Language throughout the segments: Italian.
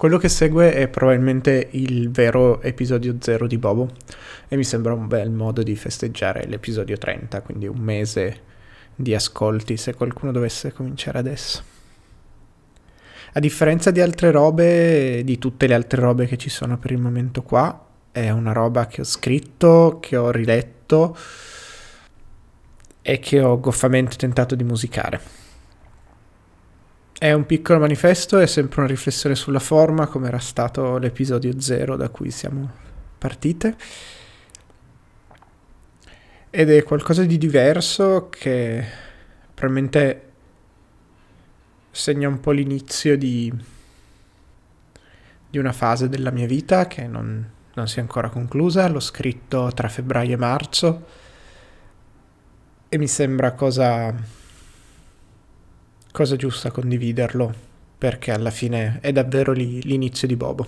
Quello che segue è probabilmente il vero episodio 0 di Bobo e mi sembra un bel modo di festeggiare l'episodio 30, quindi un mese di ascolti se qualcuno dovesse cominciare adesso. A differenza di altre robe, di tutte le altre robe che ci sono per il momento qua, è una roba che ho scritto, che ho riletto e che ho goffamente tentato di musicare. È un piccolo manifesto, è sempre una riflessione sulla forma, come era stato l'episodio zero da cui siamo partite. Ed è qualcosa di diverso che probabilmente segna un po' l'inizio di, di una fase della mia vita che non, non si è ancora conclusa. L'ho scritto tra febbraio e marzo e mi sembra cosa cosa giusta condividerlo, perché alla fine è davvero lì l'inizio di Bobo.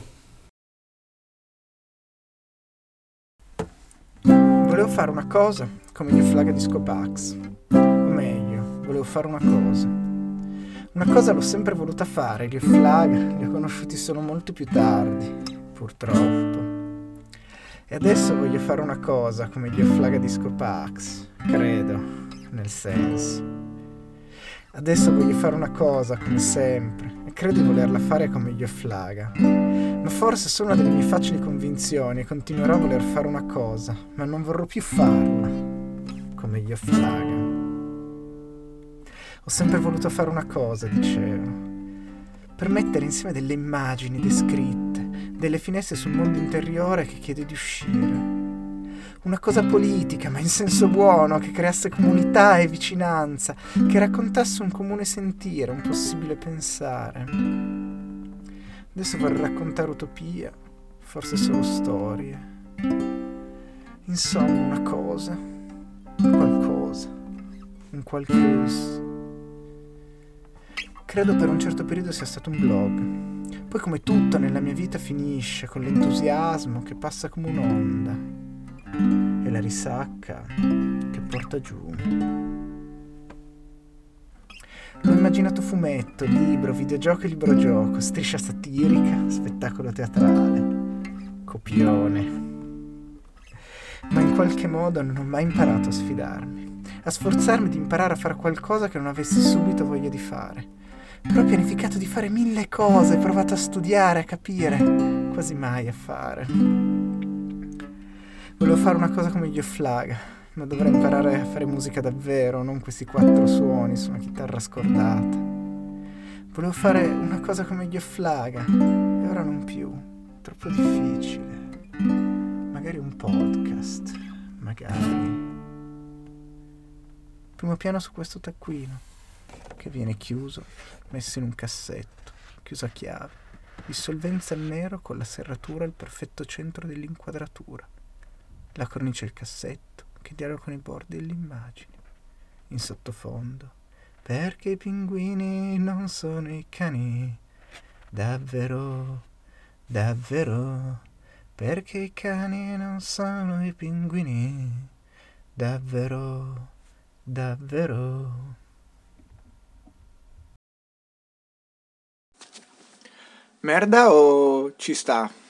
Volevo fare una cosa come gli Flaga di Scopax. O meglio, volevo fare una cosa. Una cosa l'ho sempre voluta fare, gli Flaga li ho conosciuti solo molto più tardi, purtroppo. E adesso voglio fare una cosa come gli Flaga di Scopax, credo, nel senso. Adesso voglio fare una cosa, come sempre, e credo di volerla fare come gli Flaga. Ma forse sono una delle mie facili convinzioni e continuerò a voler fare una cosa, ma non vorrò più farla come gli Flaga. Ho sempre voluto fare una cosa, dicevo, per mettere insieme delle immagini descritte, delle finestre sul mondo interiore che chiede di uscire una cosa politica, ma in senso buono, che creasse comunità e vicinanza, che raccontasse un comune sentire, un possibile pensare. Adesso vorrei raccontare utopia, forse solo storie. Insomma, una cosa, qualcosa, un qualcosa. Credo per un certo periodo sia stato un blog. Poi come tutto nella mia vita finisce con l'entusiasmo che passa come un'onda e la risacca che porta giù. L'ho immaginato fumetto, libro, videogioco e libro gioco, striscia satirica, spettacolo teatrale, copione. Ma in qualche modo non ho mai imparato a sfidarmi, a sforzarmi di imparare a fare qualcosa che non avessi subito voglia di fare. Però ho pianificato di fare mille cose, provato a studiare, a capire, quasi mai a fare. Volevo fare una cosa come gli Flag, ma dovrei imparare a fare musica davvero, non questi quattro suoni su una chitarra scordata. Volevo fare una cosa come gli Flag, e ora non più. Troppo difficile. Magari un podcast, magari. Primo piano su questo taccuino, che viene chiuso, messo in un cassetto, chiuso a chiave. Dissolvenza nero con la serratura al perfetto centro dell'inquadratura la cornice il cassetto che dialoga con i bordi dell'immagine. In sottofondo, perché i pinguini non sono i cani? Davvero, davvero, perché i cani non sono i pinguini? Davvero, davvero. Merda o ci sta?